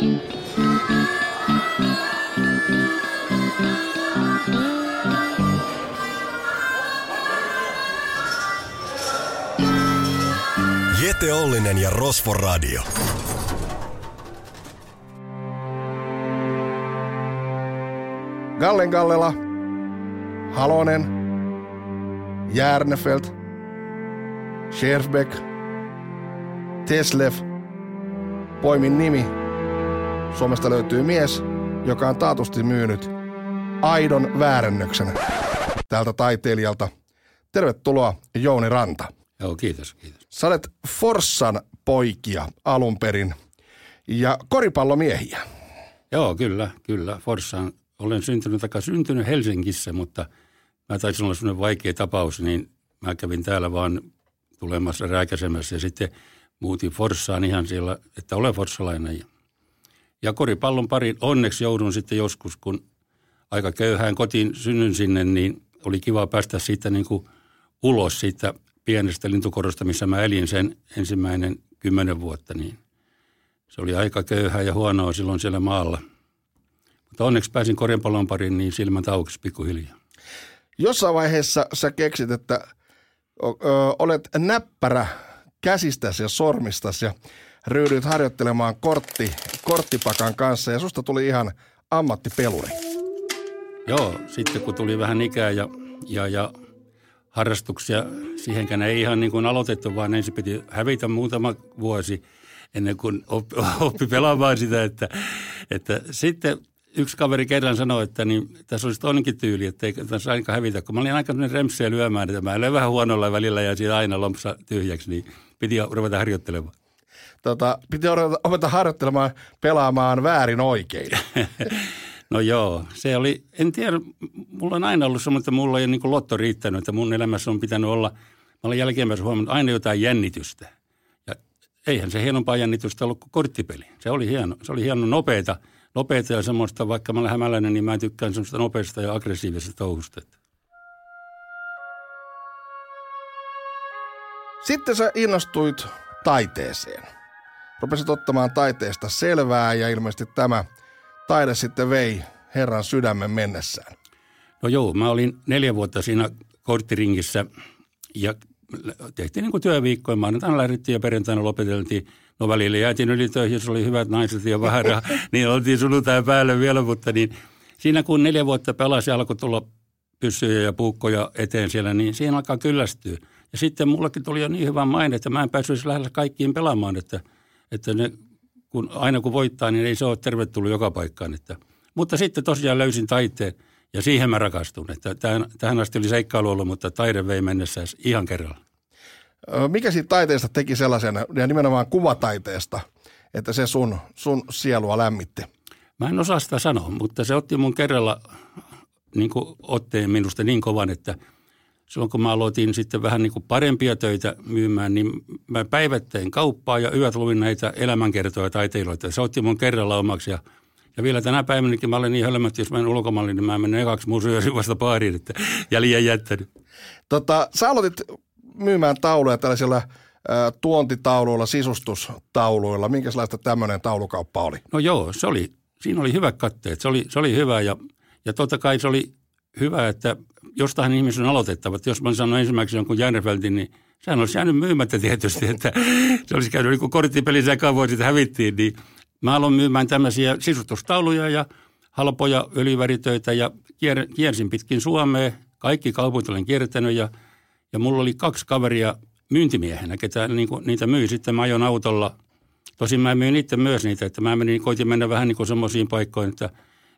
Jete Ollinen ja Rosvo Radio. Gallen Gallela, Halonen, Järnefelt, Scherfbeck, Teslev, poimin nimi. Suomesta löytyy mies, joka on taatusti myynyt aidon väärennöksen tältä taiteilijalta. Tervetuloa Jouni Ranta. Joo, kiitos, kiitos. Sä olet Forssan poikia alun perin ja koripallomiehiä. Joo, kyllä, kyllä. Forssaan olen syntynyt, takaa syntynyt Helsingissä, mutta mä taisin olla sellainen vaikea tapaus, niin mä kävin täällä vaan tulemassa rääkäsemässä ja sitten muutin Forssaan ihan siellä, että olen forssalainen. Ja, koripallon parin onneksi joudun sitten joskus, kun aika köyhään kotiin synnyn sinne, niin oli kiva päästä siitä niin kuin ulos siitä pienestä lintukorosta, missä mä elin sen ensimmäinen kymmenen vuotta, niin se oli aika köyhää ja huonoa silloin siellä maalla. Mutta onneksi pääsin korjanpallon pariin, niin silmät aukesi pikkuhiljaa. Jossain vaiheessa sä keksit, että olet näppärä käsistäsi ja sormistasi ja ryhdyit harjoittelemaan kortti, korttipakan kanssa ja susta tuli ihan ammattipeluri. Joo, sitten kun tuli vähän ikää ja, ja, ja harrastuksia, siihenkään ei ihan niin kuin aloitettu, vaan ensin piti hävitä muutama vuosi ennen kuin oppi, oppi pelaamaan sitä, että, että sitten yksi kaveri kerran sanoi, että niin, tässä olisi toinenkin tyyli, että ei tässä ainakaan hävitä. Kun mä olin aika remsejä lyömään, että mä löin vähän huonolla välillä ja siitä aina lompsa tyhjäksi, niin piti ruveta harjoittelemaan. Tota, piti opeta harjoittelemaan pelaamaan väärin oikein. No joo, se oli, en tiedä, mulla on aina ollut semmoinen, että mulla ei ole niin lotto riittänyt, että mun elämässä on pitänyt olla, mä olen jälkeenpäin huomannut aina jotain jännitystä. Ja eihän se hienompaa jännitystä ollut kuin korttipeli. Se oli hieno, se oli hieno nopeeta, nopeeta ja semmoista, vaikka mä olen hämäläinen, niin mä tykkään semmoista nopeasta ja aggressiivisesta touhusta. Sitten sä innostuit taiteeseen. Rupesit ottamaan taiteesta selvää ja ilmeisesti tämä – taide sitten vei Herran sydämen mennessään? No joo, mä olin neljä vuotta siinä korttiringissä ja tehtiin niin kuin työviikkoja. Maanantaina lähdettiin ja perjantaina lopeteltiin. No välillä jäätiin ylitöihin, jos oli hyvät naiset ja vähän niin oltiin sunnuntai päälle vielä, mutta niin siinä kun neljä vuotta pelasi alkoi tulla pyssyjä ja puukkoja eteen siellä, niin siihen alkaa kyllästyä. Ja sitten mullekin tuli jo niin hyvä maine, että mä en päässyt lähellä kaikkiin pelaamaan, että, että ne kun aina kun voittaa, niin ei se ole tervetullut joka paikkaan. Että. Mutta sitten tosiaan löysin taiteen ja siihen mä rakastun. Että tähän, tähän asti oli seikkailu ollut, mutta taide vei mennessä ihan kerralla. Mikä siitä taiteesta teki sellaisen, ja nimenomaan kuvataiteesta, että se sun, sun sielua lämmitti? Mä en osaa sitä sanoa, mutta se otti mun kerralla niin otteen minusta niin kovan, että – silloin kun mä aloitin sitten vähän niin kuin parempia töitä myymään, niin mä päivättein kauppaa ja yöt luin näitä elämänkertoja taiteilijoita. Se otti mun kerralla omaksi ja, ja vielä tänä päivänäkin mä olen niin hölmö, että jos menen ulkomaille, niin mä menen ekaksi museoisin vasta baariin, että ja liian jättänyt. Tota, sä aloitit myymään tauluja tällaisilla tuontitauluilla, sisustustauluilla. Minkälaista tämmöinen taulukauppa oli? No joo, se oli, siinä oli hyvät katteet. Se oli, se oli hyvä ja, ja totta kai se oli hyvä, että jostain ihmisen on aloitettava. Että jos mä sanon ensimmäiseksi jonkun Järveltin, niin sehän olisi jäänyt myymättä tietysti, että se olisi käynyt niin kuin korttipeli sekaan sitten hävittiin. Niin mä aloin myymään tämmöisiä sisustustauluja ja halpoja öljyväritöitä ja kier, kiersin pitkin Suomea. Kaikki kaupungit olen kiertänyt ja, ja mulla oli kaksi kaveria myyntimiehenä, ketä niin kuin, niitä myi. Sitten mä ajon autolla. Tosin mä myin itse myös niitä, että mä menin, koitin mennä vähän niin kuin semmoisiin paikkoihin, että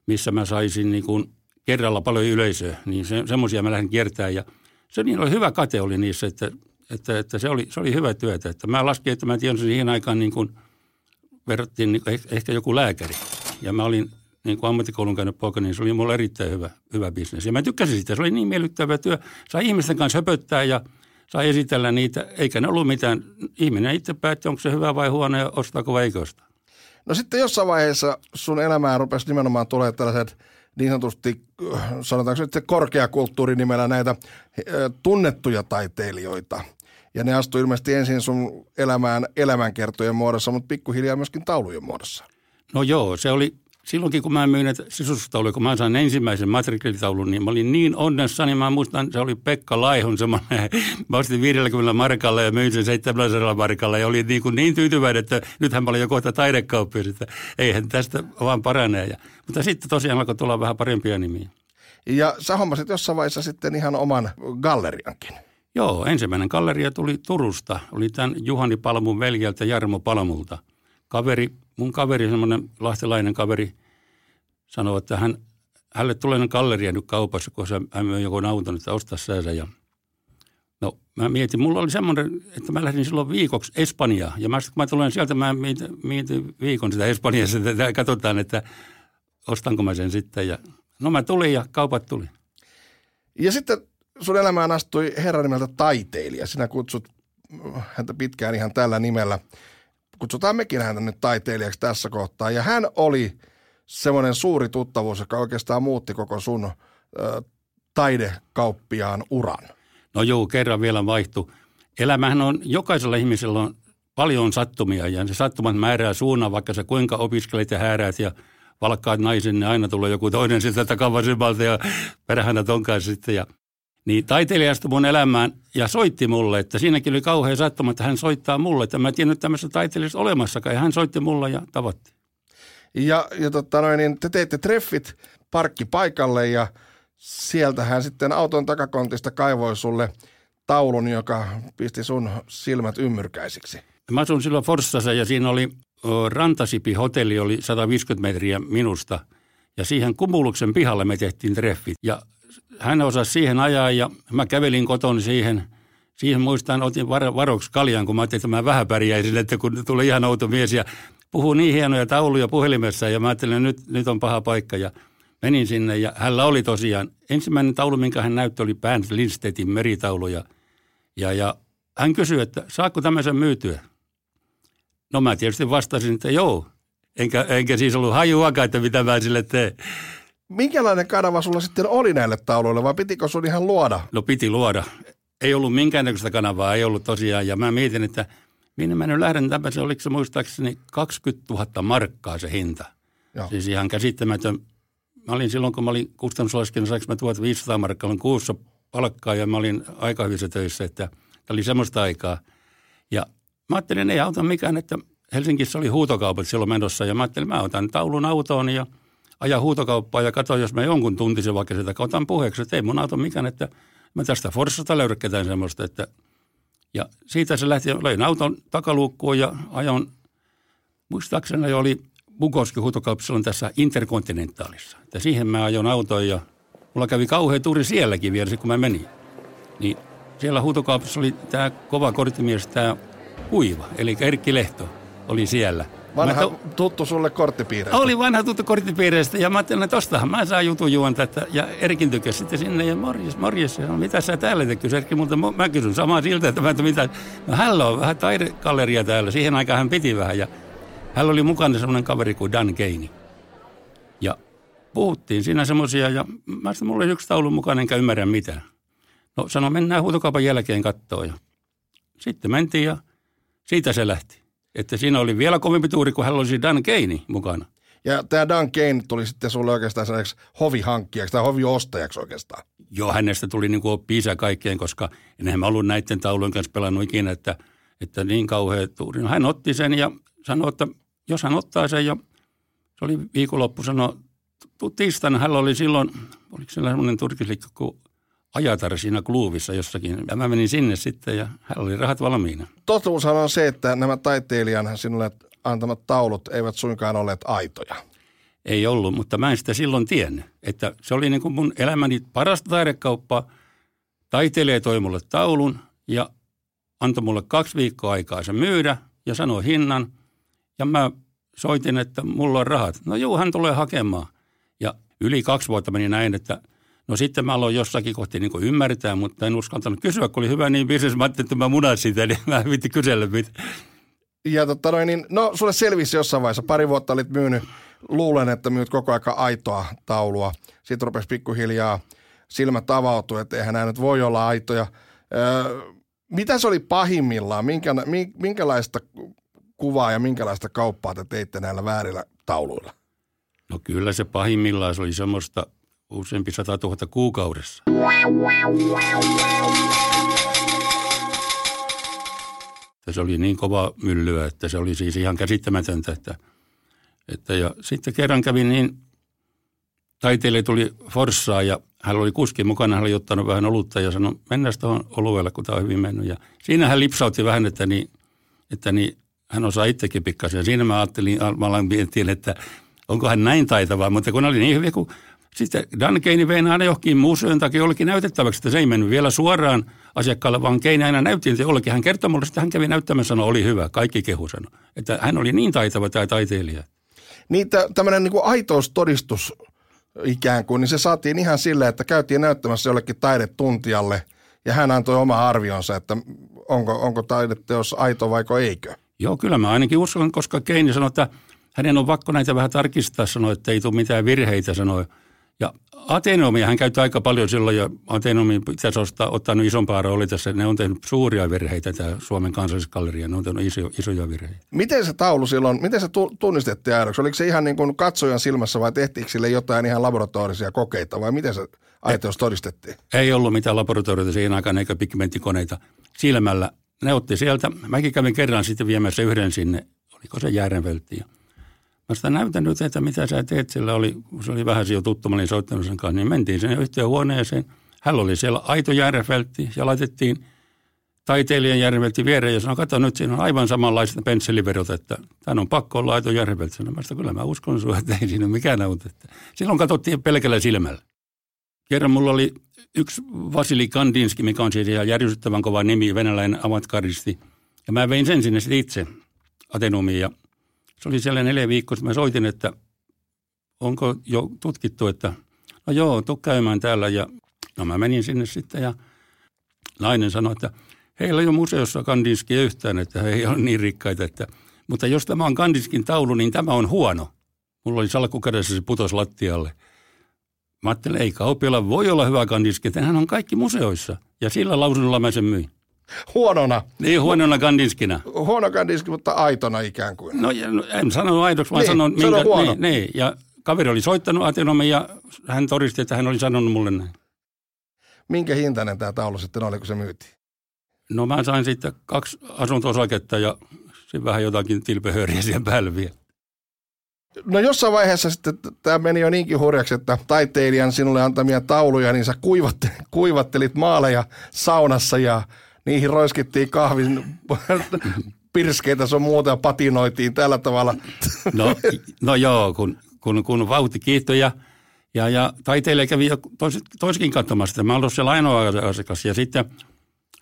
missä mä saisin niin kuin – kerralla paljon yleisöä, niin se, semmoisia mä lähdin kiertämään ja se niin oli hyvä kate oli niissä, että, että, että se, oli, se oli hyvä työtä. Että mä laskin, että mä tiedän siihen aikaan niin kuin verrattiin niin kuin ehkä joku lääkäri ja mä olin niin kuin ammattikoulun käynyt poika, niin se oli mulle erittäin hyvä, hyvä bisnes. Ja mä tykkäsin sitä, se oli niin miellyttävä työ. Sai ihmisten kanssa höpöttää ja sai esitellä niitä, eikä ne ollut mitään. Ihminen itse päätti, onko se hyvä vai huono ja ostaako vai eikö. No sitten jossain vaiheessa sun elämään rupesi nimenomaan tulee tällaiset – niin sanotusti, sanotaanko nyt korkeakulttuurinimellä näitä tunnettuja taiteilijoita. Ja ne astui ilmeisesti ensin sun elämään elämänkertojen muodossa, mutta pikkuhiljaa myöskin taulujen muodossa. No joo, se oli silloinkin kun mä myin näitä sisustustauluja, kun mä sain ensimmäisen matrikelitaulun, niin mä olin niin onnessa, niin mä muistan, se oli Pekka Laihon semmoinen, mä ostin 50 markalla ja myin sen 700 markalla ja olin niin, kuin niin tyytyväinen, että nythän mä olin jo kohta taidekauppias, että eihän tästä vaan paranee. Ja, mutta sitten tosiaan alkoi tulla vähän parempia nimiä. Ja sä hommasit jossain vaiheessa sitten ihan oman galleriankin. Joo, ensimmäinen galleria tuli Turusta. Oli tämän Juhani Palmun veljeltä Jarmo Palmulta. Kaveri, mun kaveri, semmoinen lahtelainen kaveri, sanoi, että hän, hänelle tulee galleria nyt kaupassa, kun hän myy joku auton, että ostaa sääsä. Ja no mä mietin, mulla oli semmoinen, että mä lähdin silloin viikoksi Espanjaan. Ja mä, kun mä tulen sieltä, mä mietin, mietin viikon sitä Espanjassa, että katsotaan, että ostanko mä sen sitten. Ja no mä tulin ja kaupat tuli. Ja sitten sun elämään astui herran nimeltä taiteilija. Sinä kutsut häntä pitkään ihan tällä nimellä. Kutsutaan mekin häntä nyt taiteilijaksi tässä kohtaa. Ja hän oli semmoinen suuri tuttavuus, joka oikeastaan muutti koko sun ö, taidekauppiaan uran. No joo, kerran vielä vaihtu. Elämähän on, jokaisella ihmisellä on paljon sattumia ja se sattumat määrää suunnan, vaikka sä kuinka opiskelet ja hääräät ja valkkaat naisen, niin aina tulee joku toinen sieltä takavasemmalta ja perähänä ton kanssa sitten. Ja niin taiteilijasta mun elämään ja soitti mulle, että siinäkin oli kauhean sattuma, että hän soittaa mulle. Että mä en tiennyt tämmöistä taiteilijasta olemassakaan ja hän soitti mulle ja tavattiin. Ja, ja totta noin, niin te teitte treffit parkkipaikalle ja sieltä hän sitten auton takakontista kaivoi sulle taulun, joka pisti sun silmät ymmyrkäisiksi. Mä asun silloin Forssassa ja siinä oli Rantasipi-hotelli, oli 150 metriä minusta. Ja siihen Kumuluksen pihalle me tehtiin treffit. Ja hän osasi siihen ajaa ja mä kävelin koton siihen. Siihen muistan, otin var, varoksi kaljan, kun mä ajattelin, että mä vähän pärjäisin, että kun tuli ihan outo mies ja puhuu niin hienoja tauluja puhelimessa ja mä ajattelin, että nyt, nyt on paha paikka ja menin sinne ja hänellä oli tosiaan, ensimmäinen taulu, minkä hän näytti, oli Bernd Lindstedtin meritaulu ja, ja, ja hän kysyi, että saako tämmöisen myytyä? No mä tietysti vastasin, että joo, enkä, enkä siis ollut hajuakaan, että mitä mä sille teen. Minkälainen kanava sulla sitten oli näille tauluille vai pitikö sun ihan luoda? No piti luoda. Ei ollut minkäännäköistä kanavaa, ei ollut tosiaan. Ja mä mietin, että minne mä nyt lähden tämmöisen, oliko se muistaakseni 20 000 markkaa se hinta. Joo. Siis ihan käsittämätön. Mä olin silloin, kun mä olin kustannuslaskenut, saanko mä 1500 markkaa, olin kuussa palkkaa ja mä olin aika hyvissä töissä, että tämä oli semmoista aikaa. Ja mä ajattelin, ei auta mikään, että Helsingissä oli huutokaupat silloin menossa ja mä ajattelin, mä otan taulun autoon ja – aja huutokauppaa ja katso, jos mä jonkun tuntisen vaikka sitä, otan puheeksi, että ei mun auto mikään, että mä tästä Forssasta löydä ketään semmoista, että ja siitä se lähti, löin auton takaluukkuun ja ajon, muistaakseni oli Bukoski huutokauppa silloin tässä Interkontinentaalissa. Että siihen mä ajon autoon ja mulla kävi kauhea tuuri sielläkin vielä, kun mä menin. Niin siellä huutokaupassa oli tämä kova korttimies, tämä Kuiva, eli Erkki Lehto oli siellä – Vanha to... tuttu sulle korttipiireistä. Oli vanha tuttu korttipiireistä ja mä ajattelin, että tostahan mä saan jutun juonta. Että, ja Erkin tykkäsi sitten sinne ja morjes, morjes. Ja mitä sä täällä tekee? Erkki mutta mä kysyn samaa siltä, että, mä, että mitä. No hänellä on vähän taidekalleria täällä. Siihen aikaan hän piti vähän ja hän oli mukana semmoinen kaveri kuin Dan Keini. Ja puhuttiin siinä semmoisia ja mä sanoin, mulla oli yksi taulu mukana, enkä ymmärrä mitään. No sano, mennään huutokaupan jälkeen kattoon ja sitten mentiin ja siitä se lähti. Että siinä oli vielä kovempi tuuri, kun hän olisi Dan Keini mukana. Ja tämä Dan Kane tuli sitten sulle oikeastaan sellaiseksi hovihankkijaksi tai hoviostajaksi oikeastaan. Joo, hänestä tuli niin kuin isä kaikkeen, koska enhän mä ollut näiden taulujen kanssa pelannut ikinä, että, että niin kauhea tuuri. No, hän otti sen ja sanoi, että jos hän ottaa sen ja se oli viikonloppu, sanoi, tiistaina hän oli silloin, oliko se sellainen turkislikko kuin Ajatar siinä kluuvissa jossakin. Ja mä menin sinne sitten ja hän oli rahat valmiina. Totuushan on se, että nämä taiteilijan sinulle antamat taulut eivät suinkaan olleet aitoja. Ei ollut, mutta mä en sitä silloin tiennyt. Että se oli niin kuin mun elämäni parasta taidekauppaa. Taiteilija toi mulle taulun ja antoi mulle kaksi viikkoa aikaa se myydä ja sanoi hinnan. Ja mä soitin, että mulla on rahat. No juu, hän tulee hakemaan. Ja yli kaksi vuotta meni näin, että – No sitten mä aloin jossakin kohti niin ymmärtää, mutta en uskaltanut kysyä, kun oli hyvä niin bisnes. Mä ajattelin, että mä munan sitä, niin mä vitti kysellä mitä. Ja totta noin, niin, no sulle selvisi jossain vaiheessa. Pari vuotta olit myynyt, luulen, että myyt koko aika aitoa taulua. Sitten rupesi pikkuhiljaa silmät avautua, että eihän nämä nyt voi olla aitoja. Öö, mitä se oli pahimmillaan? Minkä, minkälaista kuvaa ja minkälaista kauppaa te teitte näillä väärillä tauluilla? No kyllä se pahimmillaan se oli semmoista useampi 100 000 kuukaudessa. Se oli niin kova myllyä, että se oli siis ihan käsittämätöntä. Että, että ja sitten kerran kävin niin, taiteilija tuli Forssaa ja hän oli kuski mukana, hän oli ottanut vähän olutta ja sanoi, mennään tuohon oluelle, kun tämä on hyvin mennyt. Ja siinä hän lipsautti vähän, että, niin, että niin, hän osaa itsekin pikkasen. Siinä mä ajattelin, mä että onko hän näin taitava, mutta kun oli niin hyvin, kun sitten Dan Keini vei aina johonkin museon takia jollekin näytettäväksi, että se ei mennyt vielä suoraan asiakkaalle, vaan Keini aina näytti että jollekin. Hän kertoi mulle, että hän kävi näyttämässä, sanoi, oli hyvä, kaikki kehu sanoi. Että hän oli niin taitava tämä taiteilija. Niin tämmöinen niin aitoustodistus ikään kuin, niin se saatiin ihan silleen, että käytiin näyttämässä jollekin taidetuntijalle ja hän antoi oma arvionsa, että onko, onko taideteos aito vaiko eikö. Joo, kyllä mä ainakin uskon, koska Keini sanoi, että hänen on pakko näitä vähän tarkistaa, sanoi, että ei tule mitään virheitä, sanoi. Ja Atenomia hän käytti aika paljon silloin ja Atenomi pitäisi ostaa, ottanut isompaa rooli tässä. Ne on tehnyt suuria virheitä, tämä Suomen kansallisgalleria, ne on tehnyt iso, isoja virheitä. Miten se taulu silloin, miten se tunnistettiin aidoksi? Oliko se ihan niin kuin katsojan silmässä vai tehtiinkö sille jotain ihan laboratorisia kokeita vai miten se ajatus todistettiin? Ei ollut mitään laboratorioita siihen aikaan eikä pigmenttikoneita silmällä. Ne otti sieltä. Mäkin kävin kerran sitten viemässä yhden sinne, oliko se Järvenveltti. Mä sitä näytän nyt, että mitä sä teet. Sillä oli, se oli vähän jo tuttu, mä olin soittanut sen kanssa, niin mentiin sen yhteen huoneeseen. Hän oli siellä aito järvelti ja laitettiin taiteilijan järvelti viereen ja sanoi, kato nyt siinä on aivan samanlaiset pensseliverot, että tämän on pakko olla aito järvelti. Sanoin, mä kyllä mä uskon sinua, että ei siinä ole mikään auta. Silloin katsottiin pelkällä silmällä. Kerran mulla oli yksi Vasili Kandinski, mikä on siis ihan järjestettävän kova nimi, venäläinen avantgardisti. Ja mä vein sen sinne sitten itse Atenumiin ja se oli siellä neljä viikkoa, mä soitin, että onko jo tutkittu, että no joo, tuu käymään täällä. Ja no mä menin sinne sitten ja nainen sanoi, että heillä ei ole museossa Kandinskia yhtään, että he ei ole niin rikkaita. Että, mutta jos tämä on Kandinskin taulu, niin tämä on huono. Mulla oli salkku kädessä, se putosi lattialle. Mä ajattelin, ei kauppialla voi olla hyvä Kandiski, että hän on kaikki museoissa. Ja sillä lausunnolla mä sen myin. Huonona. Niin, huonona kandinskina. Huono kandiski, mutta aitona ikään kuin. No, no en sano aidoksi, vaan niin, sanon, minkä, huono. Niin, niin, ja kaveri oli soittanut Atenomi ja hän todisti, että hän oli sanonut mulle näin. Minkä hintainen tämä taulu sitten oli, kun se myytiin? No mä sain sitten kaksi asunto-osaketta ja sitten vähän jotakin tilpehööriä siihen päälle vielä. No jossain vaiheessa sitten tämä meni jo niinkin hurjaksi, että taiteilijan sinulle antamia tauluja, niin sä kuivattelit, kuivattelit maaleja saunassa ja niihin roiskittiin kahvin pirskeitä sun muuta ja patinoitiin tällä tavalla. No, no joo, kun, kun, kun vauhti kiihtyi ja, ja, ja taiteilija kävi jo tois, toiskin katsomassa. Mä olin siellä ainoa asiakas ja sitten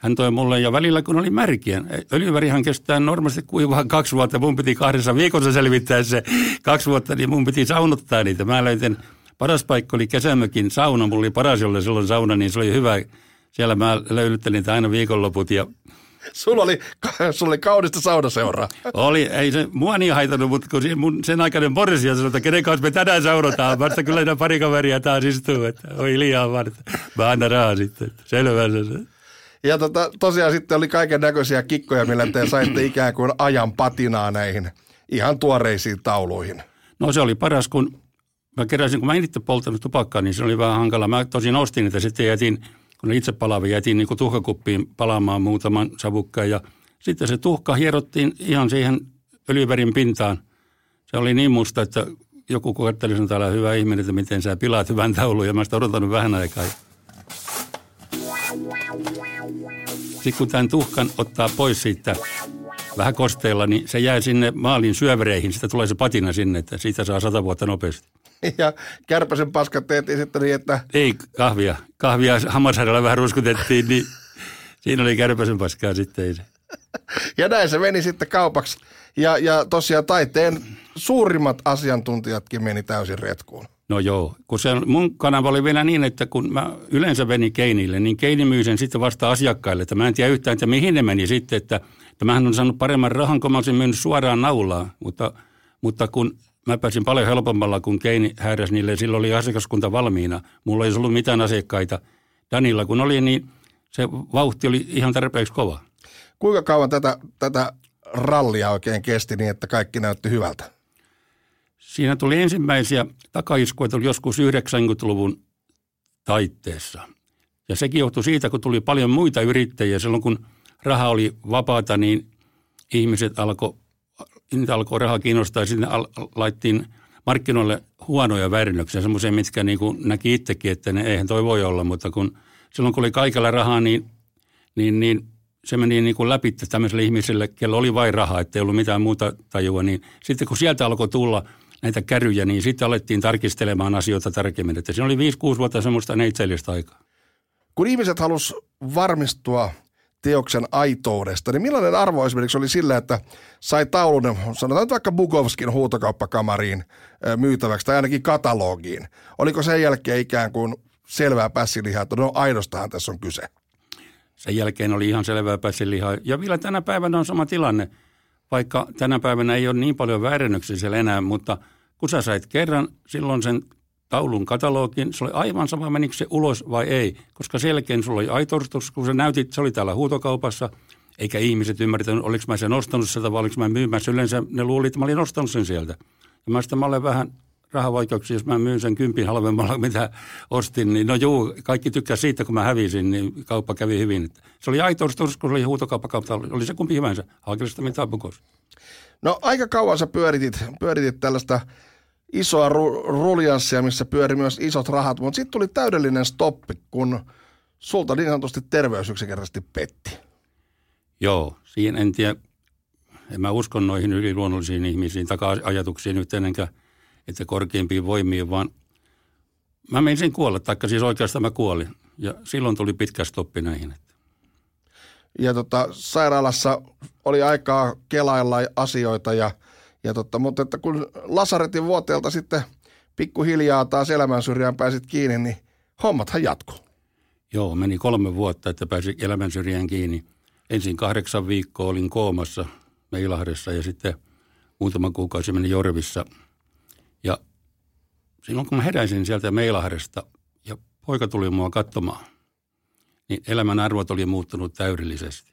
hän toi mulle ja välillä kun oli märkiä. Öljyvärihan kestää normaalisti kuivaa kaksi vuotta. Mun piti kahdessa viikossa selvittää se kaksi vuotta, niin mun piti saunottaa niitä. Mä löytin, paras paikka oli kesämökin sauna. Mulla oli paras jolle silloin sauna, niin se oli hyvä siellä mä löylyttelin niitä aina viikonloput ja Sulla oli, sulla oli kaudista saunaseuraa. Oli, ei se mua niin haitannut, mutta kun mun sen aikainen Boris sanoi, että kenen kanssa me tänään saunotaan. Mä sitä kyllä pari kaveria taas istuu, että oi liian varten. Mä annan rahaa sitten, selvä se. Ja tota, tosiaan sitten oli kaiken näköisiä kikkoja, millä te saitte ikään kuin ajan patinaa näihin ihan tuoreisiin tauluihin. No se oli paras, kun mä keräsin, kun mä en itse polttanut tupakkaa, niin se oli vähän hankala. Mä tosin ostin, että sitten jätin – kun ne itse palavia jätin niin tuhkakuppiin palaamaan muutaman savukkaan ja sitten se tuhka hierottiin ihan siihen öljyvärin pintaan. Se oli niin musta, että joku koetteli sen täällä hyvä ihminen, että miten sä pilaat hyvän taulun ja mä sitä odotanut vähän aikaa. Sitten kun tämän tuhkan ottaa pois siitä vähän kosteella, niin se jää sinne maalin syövereihin. Sitä tulee se patina sinne, että siitä saa sata vuotta nopeasti. ja kärpäsen paskat tehtiin sitten niin, että... Ei, kahvia. Kahvia hammasharjalla vähän ruskutettiin, niin siinä oli kärpäsen paskaa sitten. Ja näin se meni sitten kaupaksi. Ja, ja tosiaan taiteen suurimmat asiantuntijatkin meni täysin retkuun. No joo, kun se mun kanava oli vielä niin, että kun mä yleensä venin Keinille, niin Keini myi sen sitten vasta asiakkaille. Että mä en tiedä yhtään, että mihin ne meni sitten, että, että mähän on saanut paremman rahan, kun mä olisin myynyt suoraan naulaa. Mutta, mutta kun mä pääsin paljon helpommalla, kun Keini hääräsi niille. Silloin oli asiakaskunta valmiina. Mulla ei ollut mitään asiakkaita. Danilla kun oli, niin se vauhti oli ihan tarpeeksi kova. Kuinka kauan tätä, tätä rallia oikein kesti niin, että kaikki näytti hyvältä? Siinä tuli ensimmäisiä takaiskuja tuli joskus 90-luvun taitteessa. Ja sekin johtui siitä, kun tuli paljon muita yrittäjiä. Silloin kun raha oli vapaata, niin ihmiset alkoi, niitä alkoi raha kiinnostaa. Sitten al- laittiin markkinoille huonoja väärennöksiä, semmoisia, mitkä niin kuin näki itsekin, että ne, eihän toi voi olla. Mutta kun silloin kun oli kaikella rahaa, niin, niin, niin se meni niin kuin läpi tämmöiselle ihmiselle, kello oli vain rahaa, ettei ollut mitään muuta tajua. Niin sitten kun sieltä alkoi tulla – näitä käryjä, niin sitten alettiin tarkistelemaan asioita tarkemmin. Että siinä oli 5-6 vuotta semmoista neitsellistä aikaa. Kun ihmiset halus varmistua teoksen aitoudesta, niin millainen arvo esimerkiksi oli sillä, että sai taulun, sanotaan nyt vaikka Bukovskin huutokauppakamariin myytäväksi tai ainakin katalogiin. Oliko sen jälkeen ikään kuin selvää pässilihaa, että no aidostahan tässä on kyse? Sen jälkeen oli ihan selvää pässilihaa. Ja vielä tänä päivänä on sama tilanne – vaikka tänä päivänä ei ole niin paljon väärennöksiä siellä enää, mutta kun sä sait kerran silloin sen taulun katalogin, se oli aivan sama, menikö se ulos vai ei, koska selkeän sulla oli aitorstus, kun sä näytit, se oli täällä huutokaupassa, eikä ihmiset ymmärtänyt, oliko mä sen ostanut sieltä vai oliko mä myymässä. Yleensä ne luuli, että mä olin ostanut sen sieltä. Ja mä sitten mä olen vähän rahavaikeuksia, jos mä myyn sen kympin halvemmalla, mitä ostin, niin no juu, kaikki tykkää siitä, kun mä hävisin, niin kauppa kävi hyvin. Se oli aitoustus, kun se oli huutokauppakauppa, oli se kumpi hyvänsä, Haakelista mitä. No aika kauan sä pyöritit, pyöritit tällaista isoa ru- ruljanssia, missä pyöri myös isot rahat, mutta sitten tuli täydellinen stoppi, kun sulta niin sanotusti terveys yksinkertaisesti petti. Joo, siinä en tiedä, en mä usko noihin yliluonnollisiin ihmisiin, taka-ajatuksiin nyt ennenkään että korkeimpiin voimiin, vaan mä menisin kuolla, taikka siis oikeastaan mä kuolin. Ja silloin tuli pitkä stoppi näihin. Ja tota, sairaalassa oli aikaa kelailla asioita, ja, ja tota, mutta että kun Lasaretin vuoteelta sitten pikkuhiljaa taas elämän syrjään pääsit kiinni, niin hommathan jatkuu. Joo, meni kolme vuotta, että pääsi elämän syrjään kiinni. Ensin kahdeksan viikkoa olin koomassa Meilahdessa ja sitten muutama kuukausi meni Jorvissa – ja silloin kun mä heräsin sieltä Meilahdesta ja poika tuli mua katsomaan, niin elämän arvot oli muuttunut täydellisesti.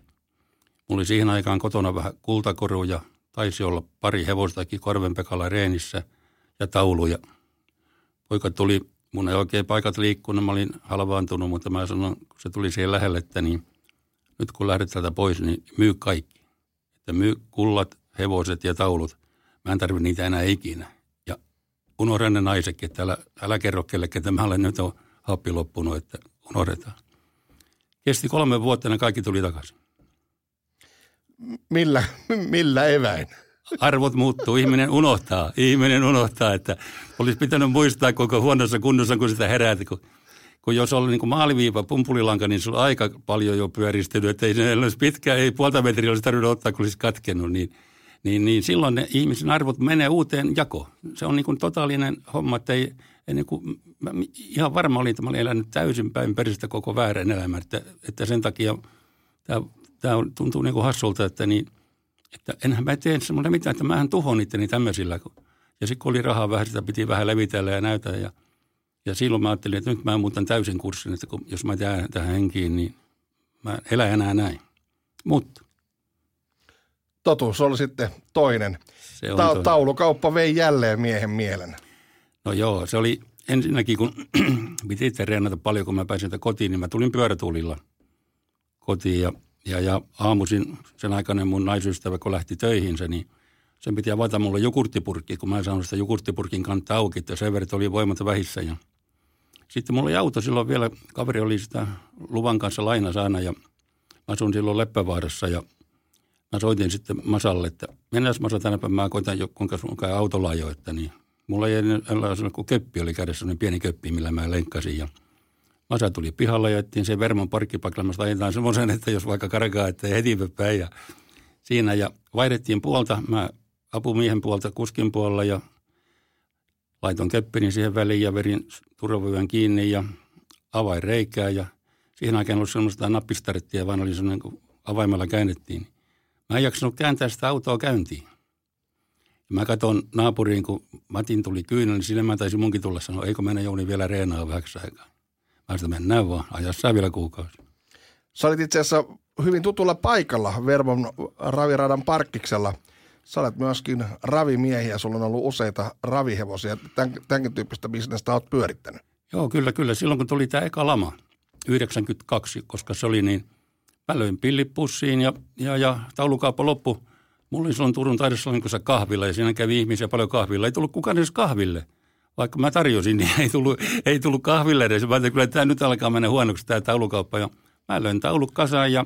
Mulla oli siihen aikaan kotona vähän kultakoruja, taisi olla pari hevostakin Korvenpekalla reenissä ja tauluja. Poika tuli, mun ei oikein paikat liikkunut, mä olin halvaantunut, mutta mä sanoin, kun se tuli siihen lähelle, että niin nyt kun lähdet täältä pois, niin myy kaikki. Että myy kullat, hevoset ja taulut. Mä en tarvitse niitä enää ikinä unohda ne naisetkin, että älä, älä kerro kellekään, että mä olen nyt on happi loppunut, että unohdetaan. Kesti kolme vuotta ja kaikki tuli takaisin. Millä, millä eväin? Arvot muuttuu, ihminen unohtaa, ihminen unohtaa, että olisi pitänyt muistaa koko huonossa kunnossa, kun sitä heräät, kun, kun jos oli niin kuin maaliviiva, pumpulilanka, niin sulla aika paljon jo pyöristynyt, että ei se olisi pitkä, ei puolta metriä olisi tarvinnut ottaa, kun olisi katkennut, niin – niin, niin silloin ne ihmisen arvot menee uuteen jakoon. Se on niin kuin totaalinen homma, että ei, ei niin kuin, mä ihan varma olin, että mä olin elänyt täysin päin peristä koko väärän elämän, että, että sen takia tämä, tämä tuntuu niin kuin hassulta, että, niin, että enhän mä tee semmoinen mitään, että mähän tuhon itteni tämmöisillä. Ja sitten kun oli rahaa vähän, sitä piti vähän levitellä ja näytä ja, ja silloin mä ajattelin, että nyt mä muutan täysin kurssin, että kun, jos mä jään tähän henkiin, niin mä en elä enää näin. Mutta totuus oli sitten toinen. Se on Ta- toinen. Taulukauppa vei jälleen miehen mielen. No joo, se oli ensinnäkin, kun piti treenata paljon, kun mä pääsin kotiin, niin mä tulin pyörätuulilla kotiin ja, ja, ja aamuisin sen aikainen mun naisystävä, kun lähti töihinsä, niin sen piti avata mulle jukurttipurkki, kun mä en saanut sitä jukurttipurkin kantta auki, että sen verran oli voimat vähissä. Ja sitten mulla oli auto silloin vielä, kaveri oli sitä luvan kanssa laina aina ja mä asun silloin Leppävaarassa ja – mä soitin sitten Masalle, että mennään Masa tänä päivänä, mä koitan jo, kuinka sun autolla ajoittaa, niin mulla ei sellainen kun köppi oli kädessä, sellainen pieni köppi, millä mä lenkkasin ja Masa tuli pihalle ja ettiin sen Vermon parkkipakilla, ajetaan semmoisen, että jos vaikka karkaa, että heti päin ja siinä ja vaihdettiin puolta, mä apumiehen puolta kuskin puolella ja laiton köppini siihen väliin ja verin turvavyön kiinni ja avain reikää ja siihen aikaan ollut semmoista nappistarettia, vaan oli semmoinen, kun avaimella käännettiin. Mä en jaksanut kääntää sitä autoa käyntiin. Mä katson naapuriin, kun Matin tuli kyynä, niin sinne mä taisin munkin tulla sanoa, eikö mennä Jouni vielä reenaa vähäksi aikaa. Mä mennään vaan, ajassa vielä kuukausi. Sä olit itse asiassa hyvin tutulla paikalla Vermon raviradan parkkiksella. Sä olet myöskin ravimiehiä, sulla on ollut useita ravihevosia. Tän, tämänkin tyyppistä bisnestä olet pyörittänyt. Joo, kyllä, kyllä. Silloin kun tuli tämä eka lama, 92, koska se oli niin, mä löin pillipussiin ja, ja, ja taulukauppa loppu. Mulla oli silloin Turun taidesalonkossa kahvilla ja siinä kävi ihmisiä paljon kahvilla. Ei tullut kukaan edes kahville. Vaikka mä tarjosin, niin ei tullut, ei tullut kahville edes. Mä ajattelin, että tämä nyt alkaa mennä huonoksi tämä taulukauppa. Ja mä löin tauluk kasaan ja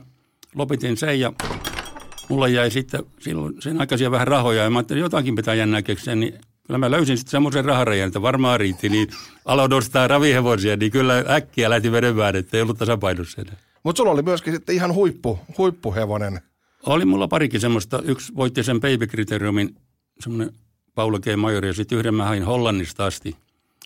lopetin sen ja mulla jäi sitten silloin sen aikaisia vähän rahoja. Ja mä ajattelin, että jotakin pitää jännää keksiä, niin kyllä mä löysin sitten semmoisen raharajan, että varmaan riitti. Niin aloin ostaa ravihevosia, niin kyllä äkkiä lähti vedemään, että ei ollut tasapainossa enää. Mutta sulla oli myöskin sitten ihan huippu, huippuhevonen. Oli mulla parikin semmoista. Yksi voitti sen baby kriteriumin, semmoinen Paula G. Majori, ja sitten yhden mä hain Hollannista asti,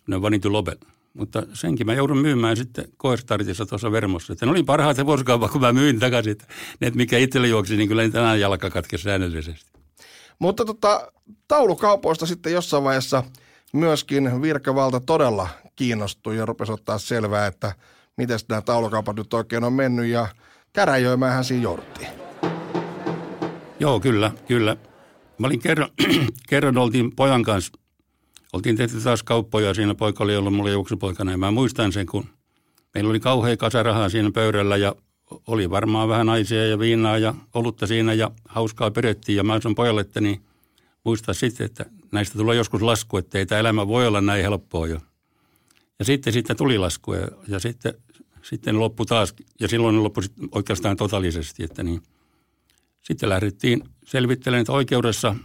ne Vanity Lobel. Mutta senkin mä joudun myymään sitten koestartissa tuossa Vermossa. Että ne oli parhaat hevoskaupat, kun mä myin takaisin. Että ne, mikä itselle juoksi, niin kyllä niitä tänään jalka katkesi säännöllisesti. Mutta tota, taulukaupoista sitten jossain vaiheessa myöskin virkavalta todella kiinnostui ja rupesi ottaa selvää, että miten nämä taulukaupat nyt oikein on mennyt ja käräjöimäänhän siinä jouduttiin. Joo, kyllä, kyllä. Mä olin kerran, kerran oltiin pojan kanssa, oltiin tehty taas kauppoja, siinä poika oli ollut mulle juoksupoikana. Ja mä muistan sen, kun meillä oli kauhea kasa rahaa siinä pöydällä ja oli varmaan vähän naisia ja viinaa ja olutta siinä ja hauskaa pidettiin. Ja mä sanoin pojalle, että niin muistaa sitten, että näistä tulee joskus lasku, että ei tämä elämä voi olla näin helppoa. Jo. Ja sitten siitä tuli lasku ja, ja sitten, sitten loppu taas. Ja silloin loppu oikeastaan totaalisesti, että niin – sitten lähdettiin selvittelemään, että oikeudessa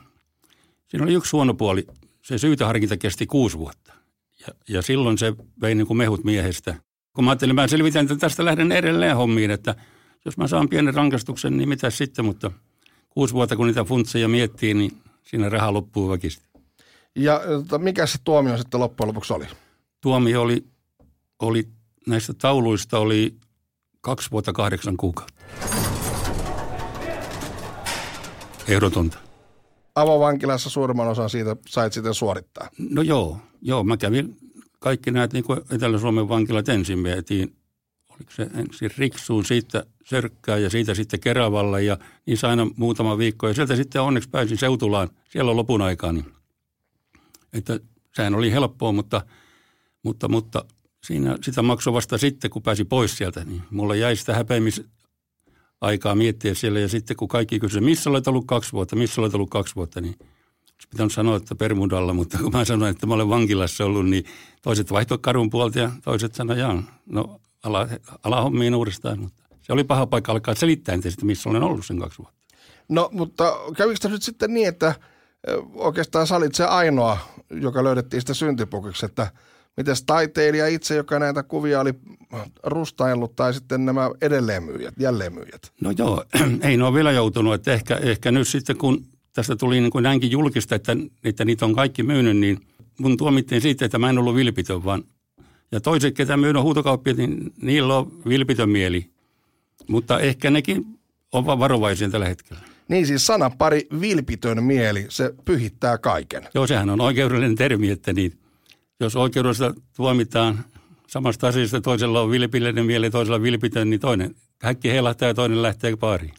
siinä oli yksi huono puoli. Se syytäharkinta kesti kuusi vuotta. Ja, ja silloin se vei niin kuin mehut miehestä. Kun mä ajattelin, mä selvitän, että tästä lähden edelleen hommiin, että jos mä saan pienen rankastuksen, niin mitä sitten, mutta kuusi vuotta kun niitä funtseja miettii, niin siinä raha loppuu väkistä. Ja tota, mikä se tuomio sitten loppujen lopuksi oli? Tuomio oli, oli näistä tauluista oli kaksi vuotta kahdeksan kuukautta. Ehdotonta. Avovankilassa suurimman osan siitä sait sitten suorittaa. No joo, joo. Mä kävin kaikki näitä niin Etelä-Suomen vankilat ensin vietiin. Oliko se ensin Riksuun, siitä Sörkkää ja siitä sitten Keravalle ja niissä aina muutama viikko. Ja sieltä sitten onneksi pääsin Seutulaan siellä lopun aikaa. Niin. Että sehän oli helppoa, mutta, mutta, mutta siinä sitä maksoi vasta sitten, kun pääsi pois sieltä. Niin mulla jäi sitä häpeämis, aikaa miettiä siellä. Ja sitten kun kaikki kysyivät, missä olet ollut kaksi vuotta, missä olet ollut kaksi vuotta, niin olisi pitänyt sanoa, että Permudalla, mutta kun mä sanoin, että mä olen vankilassa ollut, niin toiset vaihtoi kadun puolta ja toiset sanoivat, jaa, no ala, ala hommiin uudestaan. Mutta se oli paha paikka alkaa selittää että missä olen ollut sen kaksi vuotta. No, mutta kävikö nyt sitten niin, että oikeastaan sä olit se ainoa, joka löydettiin sitä syntipukiksi, että – Mites taiteilija itse, joka näitä kuvia oli rustaillut, tai sitten nämä edelleenmyyjät, jälleenmyyjät? No joo, ei ne ole vielä joutunut. Että ehkä, ehkä nyt sitten, kun tästä tuli niin kuin näinkin julkista, että, että niitä on kaikki myynyt, niin mun tuomittiin siitä, että mä en ollut vilpitön, vaan ja toiset, ketä myydään huutokauppia, niin niillä on vilpitön mieli. Mutta ehkä nekin on varovaisia tällä hetkellä. Niin siis sana pari vilpitön mieli, se pyhittää kaiken. Joo, sehän on oikeudellinen termi, että niin jos oikeudessa tuomitaan samasta asiasta, toisella on vilpillinen mieli, toisella vilpitön, niin toinen häkki heilahtaa ja toinen lähtee paariin.